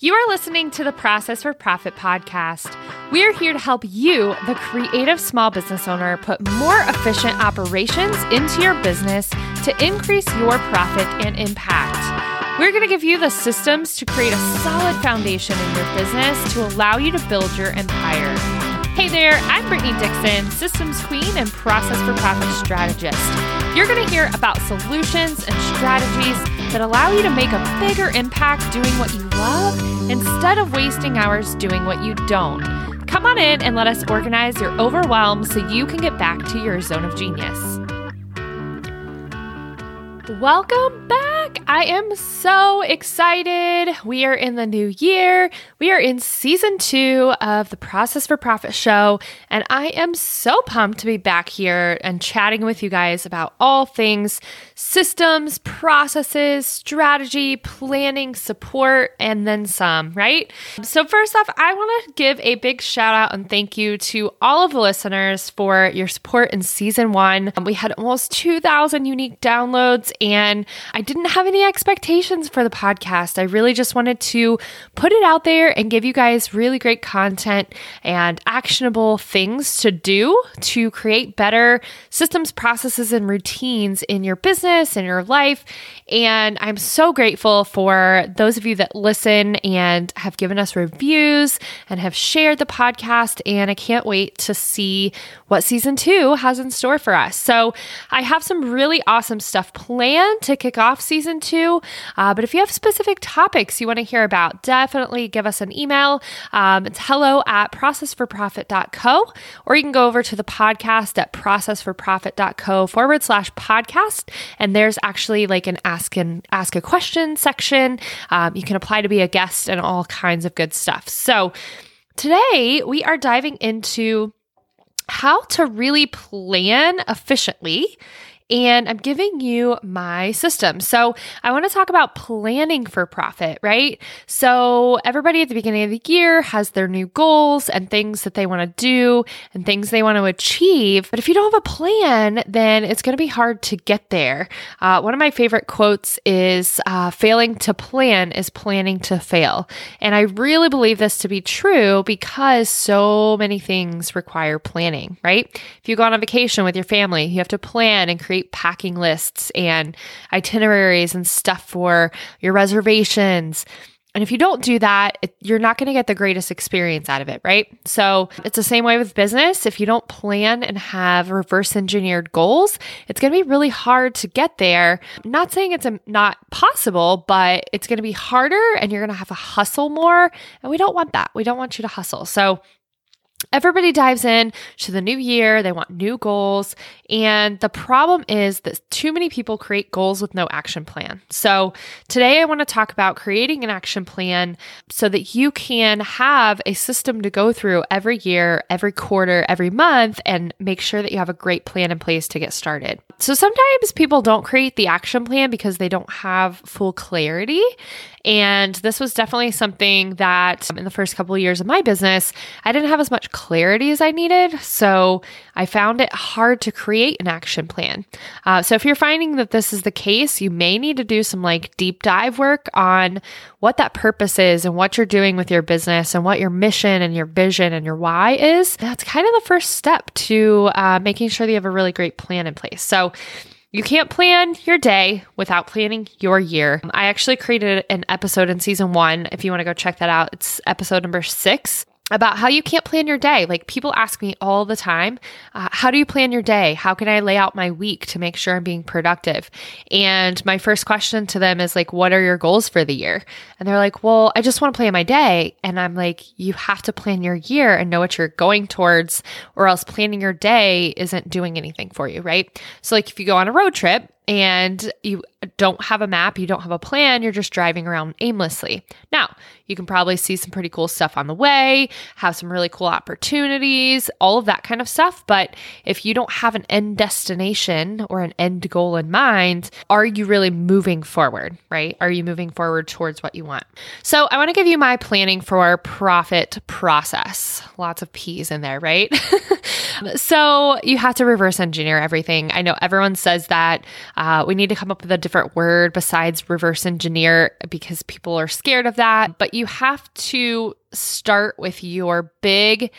You are listening to the Process for Profit podcast. We are here to help you, the creative small business owner, put more efficient operations into your business to increase your profit and impact. We're going to give you the systems to create a solid foundation in your business to allow you to build your empire. Hey there, I'm Brittany Dixon, Systems Queen and Process for Profit Strategist. You're going to hear about solutions and strategies that allow you to make a bigger impact doing what you love instead of wasting hours doing what you don't. Come on in and let us organize your overwhelm so you can get back to your zone of genius. Welcome back. I am so excited. We are in the new year. We are in season two of the Process for Profit show, and I am so pumped to be back here and chatting with you guys about all things systems, processes, strategy, planning, support, and then some, right? So, first off, I want to give a big shout out and thank you to all of the listeners for your support in season one. We had almost 2,000 unique downloads and I didn't have any expectations for the podcast. I really just wanted to put it out there and give you guys really great content and actionable things to do to create better systems, processes, and routines in your business and your life. And I'm so grateful for those of you that listen and have given us reviews and have shared the podcast. And I can't wait to see what season two has in store for us. So I have some really awesome stuff planned to kick off season two. Uh, but if you have specific topics you want to hear about, definitely give us an email. Um, it's hello at processforprofit.co, or you can go over to the podcast at processforprofit.co forward slash podcast. And there's actually like an ask and ask a question section. Um, you can apply to be a guest and all kinds of good stuff. So today we are diving into how to really plan efficiently and I'm giving you my system. So I want to talk about planning for profit, right? So everybody at the beginning of the year has their new goals and things that they want to do and things they want to achieve. But if you don't have a plan, then it's going to be hard to get there. Uh, one of my favorite quotes is uh, failing to plan is planning to fail. And I really believe this to be true because so many things require planning, right? If you go on a vacation with your family, you have to plan and create create packing lists and itineraries and stuff for your reservations. And if you don't do that, it, you're not going to get the greatest experience out of it, right? So it's the same way with business. If you don't plan and have reverse engineered goals, it's going to be really hard to get there. I'm not saying it's a, not possible, but it's going to be harder and you're going to have to hustle more. And we don't want that. We don't want you to hustle. So Everybody dives in to the new year. They want new goals. And the problem is that too many people create goals with no action plan. So, today I want to talk about creating an action plan so that you can have a system to go through every year, every quarter, every month, and make sure that you have a great plan in place to get started. So, sometimes people don't create the action plan because they don't have full clarity. And this was definitely something that um, in the first couple of years of my business, I didn't have as much clarity as I needed. So I found it hard to create an action plan. Uh, so if you're finding that this is the case, you may need to do some like deep dive work on what that purpose is and what you're doing with your business and what your mission and your vision and your why is. That's kind of the first step to uh, making sure that you have a really great plan in place. So you can't plan your day without planning your year. I actually created an episode in season one. If you want to go check that out, it's episode number six about how you can't plan your day. Like people ask me all the time, uh, how do you plan your day? How can I lay out my week to make sure I'm being productive? And my first question to them is like, what are your goals for the year? And they're like, well, I just want to plan my day. And I'm like, you have to plan your year and know what you're going towards, or else planning your day isn't doing anything for you, right? So like if you go on a road trip, and you don't have a map, you don't have a plan, you're just driving around aimlessly. Now, you can probably see some pretty cool stuff on the way, have some really cool opportunities, all of that kind of stuff. But if you don't have an end destination or an end goal in mind, are you really moving forward, right? Are you moving forward towards what you want? So, I want to give you my planning for profit process. Lots of P's in there, right? so, you have to reverse engineer everything. I know everyone says that uh, we need to come up with a different word besides reverse engineer because people are scared of that. But you have to start with your big,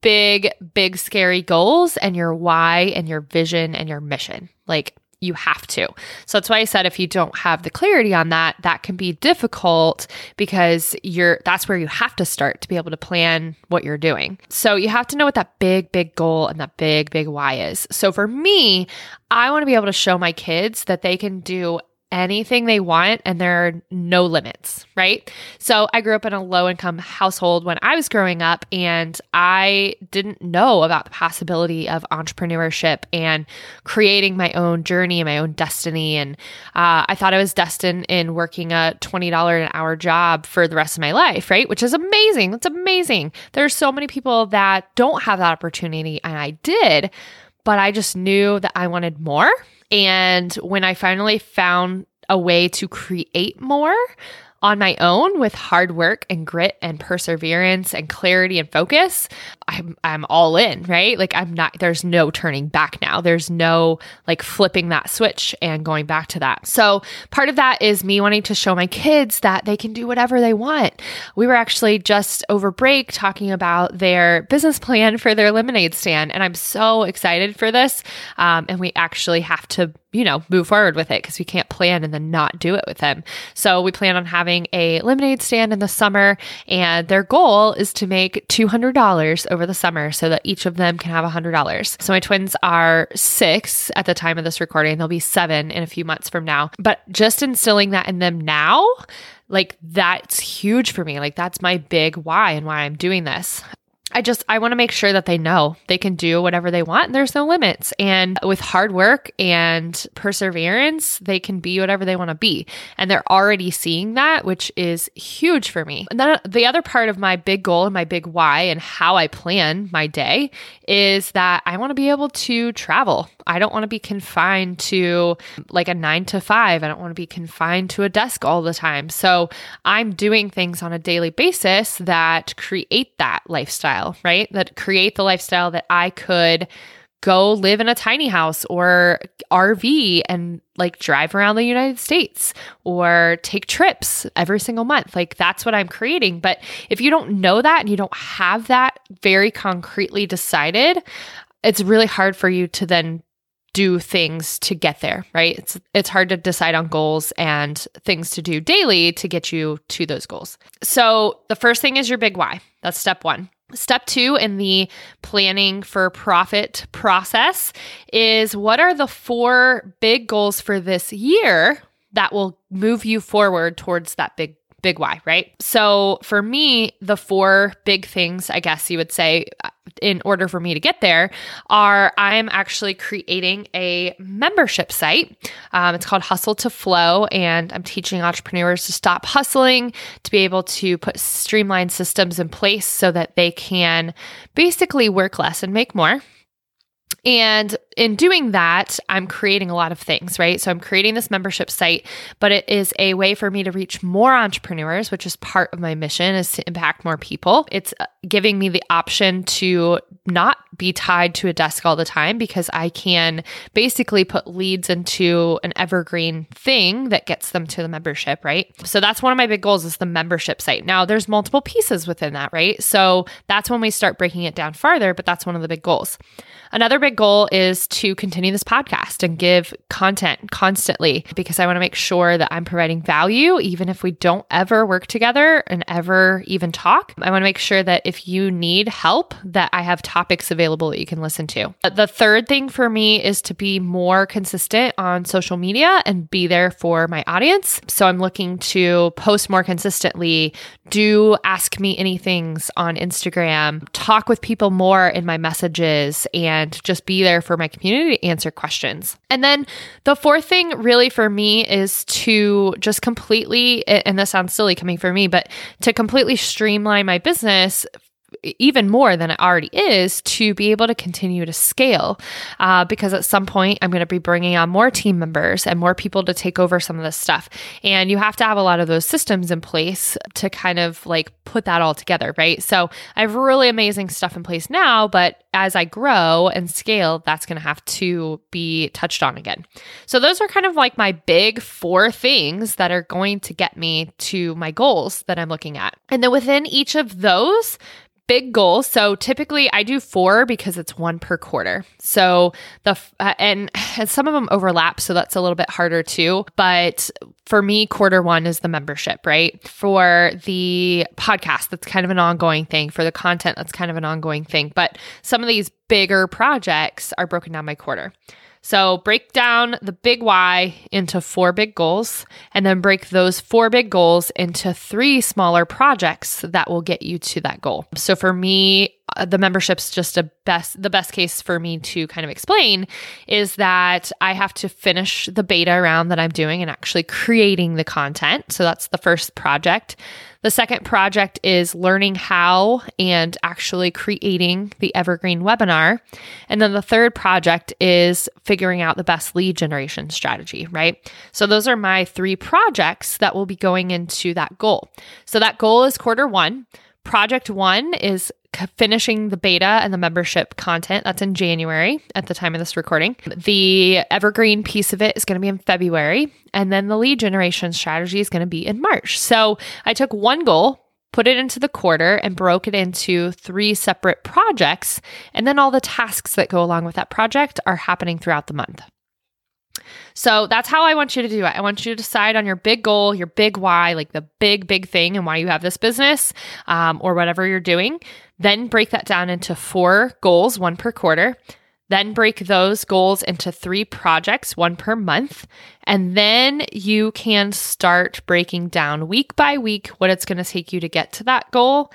big, big, scary goals and your why and your vision and your mission. Like, you have to. So that's why I said if you don't have the clarity on that, that can be difficult because you're that's where you have to start to be able to plan what you're doing. So you have to know what that big big goal and that big big why is. So for me, I want to be able to show my kids that they can do anything they want and there are no limits, right? So I grew up in a low income household when I was growing up and I didn't know about the possibility of entrepreneurship and creating my own journey and my own destiny. And uh, I thought I was destined in working a $20 an hour job for the rest of my life, right? Which is amazing. That's amazing. There are so many people that don't have that opportunity and I did, but I just knew that I wanted more. And when I finally found a way to create more, on my own with hard work and grit and perseverance and clarity and focus, I'm I'm all in, right? Like I'm not there's no turning back now. There's no like flipping that switch and going back to that. So, part of that is me wanting to show my kids that they can do whatever they want. We were actually just over break talking about their business plan for their lemonade stand and I'm so excited for this. Um, and we actually have to you know, move forward with it because we can't plan and then not do it with them. So we plan on having a lemonade stand in the summer, and their goal is to make $200 over the summer so that each of them can have $100. So my twins are six at the time of this recording. They'll be seven in a few months from now. But just instilling that in them now, like that's huge for me. Like that's my big why and why I'm doing this. I just I want to make sure that they know they can do whatever they want and there's no limits. And with hard work and perseverance, they can be whatever they want to be. And they're already seeing that, which is huge for me. And then uh, the other part of my big goal and my big why and how I plan my day is that I want to be able to travel. I don't want to be confined to like a 9 to 5. I don't want to be confined to a desk all the time. So, I'm doing things on a daily basis that create that lifestyle lifestyle, right? That create the lifestyle that I could go live in a tiny house or RV and like drive around the United States or take trips every single month. Like that's what I'm creating. But if you don't know that and you don't have that very concretely decided, it's really hard for you to then do things to get there, right? It's it's hard to decide on goals and things to do daily to get you to those goals. So, the first thing is your big why. That's step 1. Step two in the planning for profit process is what are the four big goals for this year that will move you forward towards that big big why, right? So for me, the four big things, I guess you would say, in order for me to get there, are I'm actually creating a membership site. Um, it's called Hustle to Flow, and I'm teaching entrepreneurs to stop hustling, to be able to put streamlined systems in place so that they can basically work less and make more. And in doing that, I'm creating a lot of things, right? So I'm creating this membership site, but it is a way for me to reach more entrepreneurs, which is part of my mission is to impact more people. It's uh, giving me the option to not be tied to a desk all the time because I can basically put leads into an evergreen thing that gets them to the membership, right? So that's one of my big goals is the membership site. Now there's multiple pieces within that, right? So that's when we start breaking it down farther, but that's one of the big goals. Another big goal is to continue this podcast and give content constantly because I want to make sure that I'm providing value, even if we don't ever work together and ever even talk. I want to make sure that if you need help, that I have topics available that you can listen to. The third thing for me is to be more consistent on social media and be there for my audience. So I'm looking to post more consistently, do ask me anythings on Instagram, talk with people more in my messages, and just be there for my community to answer questions. And then the fourth thing, really, for me, is to just completely, and this sounds silly coming from me, but to completely streamline my business even more than it already is to be able to continue to scale. Uh, because at some point, I'm going to be bringing on more team members and more people to take over some of this stuff. And you have to have a lot of those systems in place to kind of like put that all together, right? So I have really amazing stuff in place now, but as I grow and scale, that's going to have to be touched on again. So those are kind of like my big four things that are going to get me to my goals that I'm looking at. And then within each of those, big goal. So typically I do four because it's one per quarter. So the uh, and, and some of them overlap, so that's a little bit harder too. But for me, quarter one is the membership, right? For the podcast, that's kind of an ongoing thing. For the content, that's kind of an ongoing thing. But some of these bigger projects are broken down by quarter. So break down the big why into four big goals, and then break those four big goals into three smaller projects that will get you to that goal. So for me, uh, the membership's just a best the best case for me to kind of explain is that I have to finish the beta round that I'm doing and actually creating the content. So that's the first project. The second project is learning how and actually creating the evergreen webinar. And then the third project is figuring out the best lead generation strategy, right? So those are my three projects that will be going into that goal. So that goal is quarter 1. Project 1 is finishing the beta and the membership content. That's in January at the time of this recording. The evergreen piece of it is going to be in February. And then the lead generation strategy is going to be in March. So I took one goal, put it into the quarter, and broke it into three separate projects. And then all the tasks that go along with that project are happening throughout the month. So that's how I want you to do it. I want you to decide on your big goal, your big why, like the big, big thing and why you have this business um, or whatever you're doing. Then break that down into four goals, one per quarter. Then break those goals into three projects, one per month. And then you can start breaking down week by week what it's going to take you to get to that goal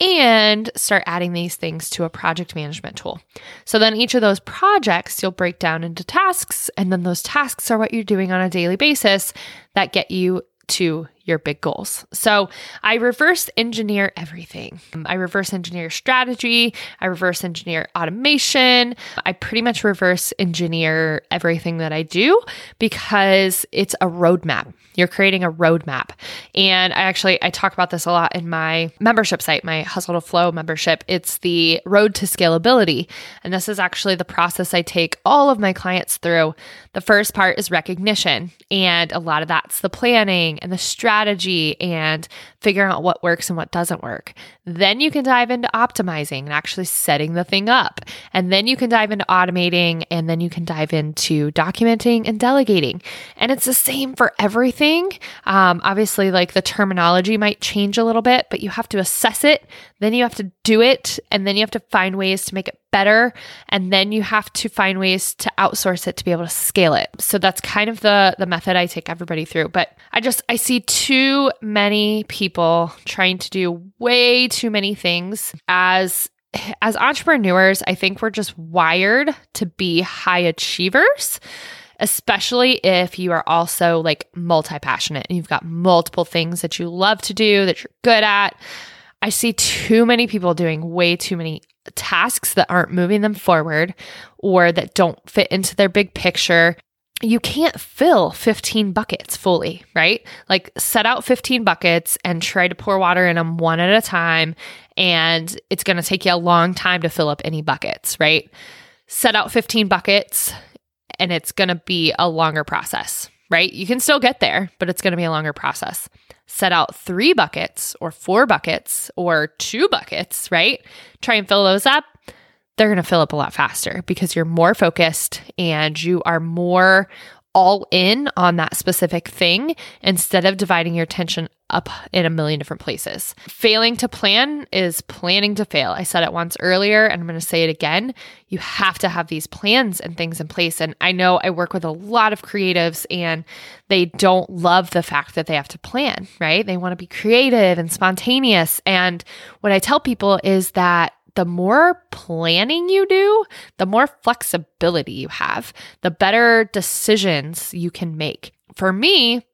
and start adding these things to a project management tool. So then each of those projects you'll break down into tasks, and then those tasks are what you're doing on a daily basis that get you to your big goals. So I reverse engineer everything. I reverse engineer strategy. I reverse engineer automation. I pretty much reverse engineer everything that I do because it's a roadmap. You're creating a roadmap. And I actually I talk about this a lot in my membership site, my Hustle to Flow membership. It's the road to scalability. And this is actually the process I take all of my clients through. The first part is recognition, and a lot of that's the planning and the strategy strategy and figuring out what works and what doesn't work. Then you can dive into optimizing and actually setting the thing up. And then you can dive into automating and then you can dive into documenting and delegating. And it's the same for everything. Um, obviously, like the terminology might change a little bit, but you have to assess it. Then you have to do it. And then you have to find ways to make it better and then you have to find ways to outsource it to be able to scale it so that's kind of the the method i take everybody through but i just i see too many people trying to do way too many things as as entrepreneurs i think we're just wired to be high achievers especially if you are also like multi passionate and you've got multiple things that you love to do that you're good at I see too many people doing way too many tasks that aren't moving them forward or that don't fit into their big picture. You can't fill 15 buckets fully, right? Like set out 15 buckets and try to pour water in them one at a time. And it's going to take you a long time to fill up any buckets, right? Set out 15 buckets and it's going to be a longer process, right? You can still get there, but it's going to be a longer process set out three buckets or four buckets or two buckets, right? Try and fill those up. They're going to fill up a lot faster because you're more focused and you are more all in on that specific thing instead of dividing your attention up in a million different places. Failing to plan is planning to fail. I said it once earlier and I'm going to say it again. You have to have these plans and things in place. And I know I work with a lot of creatives and they don't love the fact that they have to plan, right? They want to be creative and spontaneous. And what I tell people is that the more planning you do, the more flexibility you have, the better decisions you can make. For me,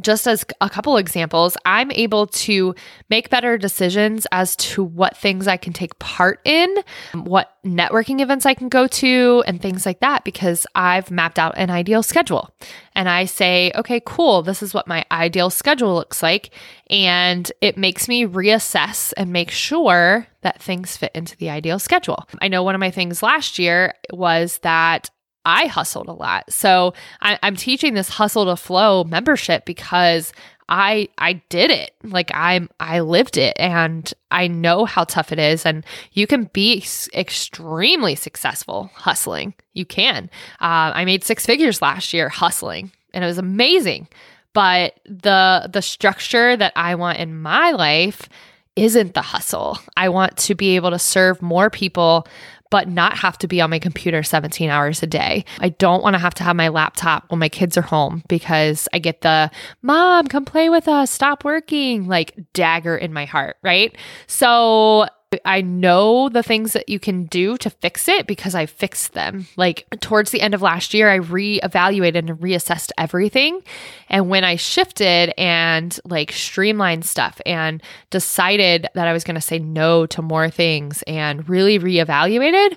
just as a couple examples, I'm able to make better decisions as to what things I can take part in, what networking events I can go to, and things like that, because I've mapped out an ideal schedule. And I say, okay, cool, this is what my ideal schedule looks like. And it makes me reassess and make sure that things fit into the ideal schedule. I know one of my things last year was that I hustled a lot. So I, am teaching this hustle to flow membership because I I did it. Like I'm I lived it and I know how tough it is and you can be extremely successful hustling. You can. Uh, I made six figures last year hustling and it was amazing. But the the structure that I want in my life isn't the hustle. I want to be able to serve more people but not have to be on my computer 17 hours a day. I don't want to have to have my laptop when my kids are home because I get the mom, come play with us, stop working, like dagger in my heart, right? So I know the things that you can do to fix it because I fixed them. Like towards the end of last year, I reevaluated and reassessed everything. And when I shifted and like streamlined stuff and decided that I was going to say no to more things and really reevaluated,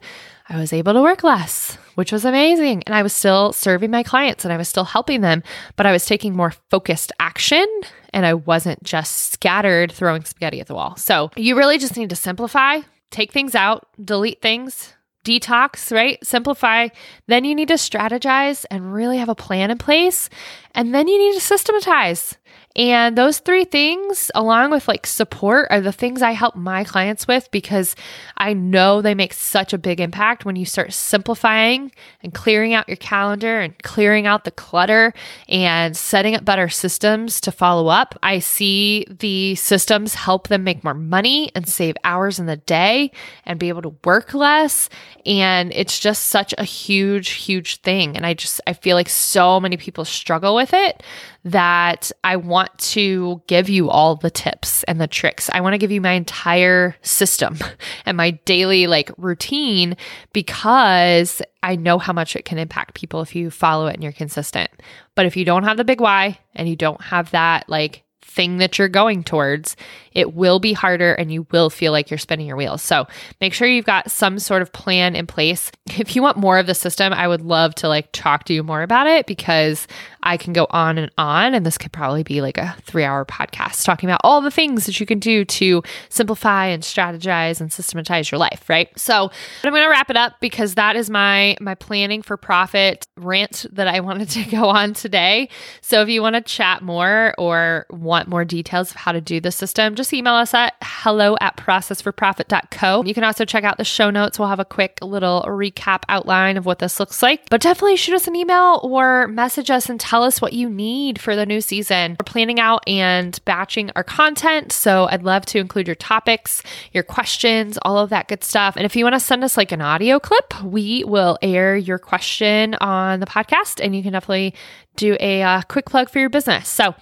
I was able to work less, which was amazing. And I was still serving my clients and I was still helping them, but I was taking more focused action and I wasn't just scattered throwing spaghetti at the wall. So you really just need to simplify, take things out, delete things, detox, right? Simplify. Then you need to strategize and really have a plan in place. And then you need to systematize. And those three things, along with like support, are the things I help my clients with because I know they make such a big impact when you start simplifying and clearing out your calendar and clearing out the clutter and setting up better systems to follow up. I see the systems help them make more money and save hours in the day and be able to work less. And it's just such a huge, huge thing. And I just, I feel like so many people struggle with it that I want to give you all the tips and the tricks. I want to give you my entire system and my daily like routine because I know how much it can impact people if you follow it and you're consistent. But if you don't have the big why and you don't have that like thing that you're going towards, it will be harder and you will feel like you're spinning your wheels. So make sure you've got some sort of plan in place. If you want more of the system, I would love to like talk to you more about it because I can go on and on. And this could probably be like a three hour podcast talking about all the things that you can do to simplify and strategize and systematize your life, right? So I'm going to wrap it up because that is my my planning for profit rant that I wanted to go on today. So if you want to chat more or want more details of how to do the system, just email us at hello at processforprofit.co. You can also check out the show notes. We'll have a quick little recap outline of what this looks like. But definitely shoot us an email or message us and tell tell us what you need for the new season. We're planning out and batching our content. So I'd love to include your topics, your questions, all of that good stuff. And if you want to send us like an audio clip, we will air your question on the podcast and you can definitely do a uh, quick plug for your business. So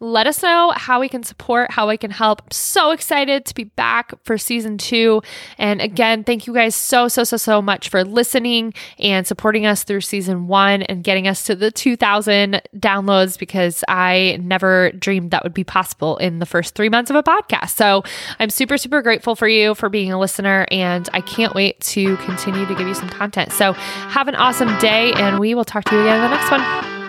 let us know how we can support, how we can help. I'm so excited to be back for season two. And again, thank you guys so, so, so, so much for listening and supporting us through season one and getting us to the 2000 downloads because I never dreamed that would be possible in the first three months of a podcast. So I'm super, super grateful for you for being a listener. And I can't wait to continue to give you some content. So have an awesome day and we will talk to you again in the next one.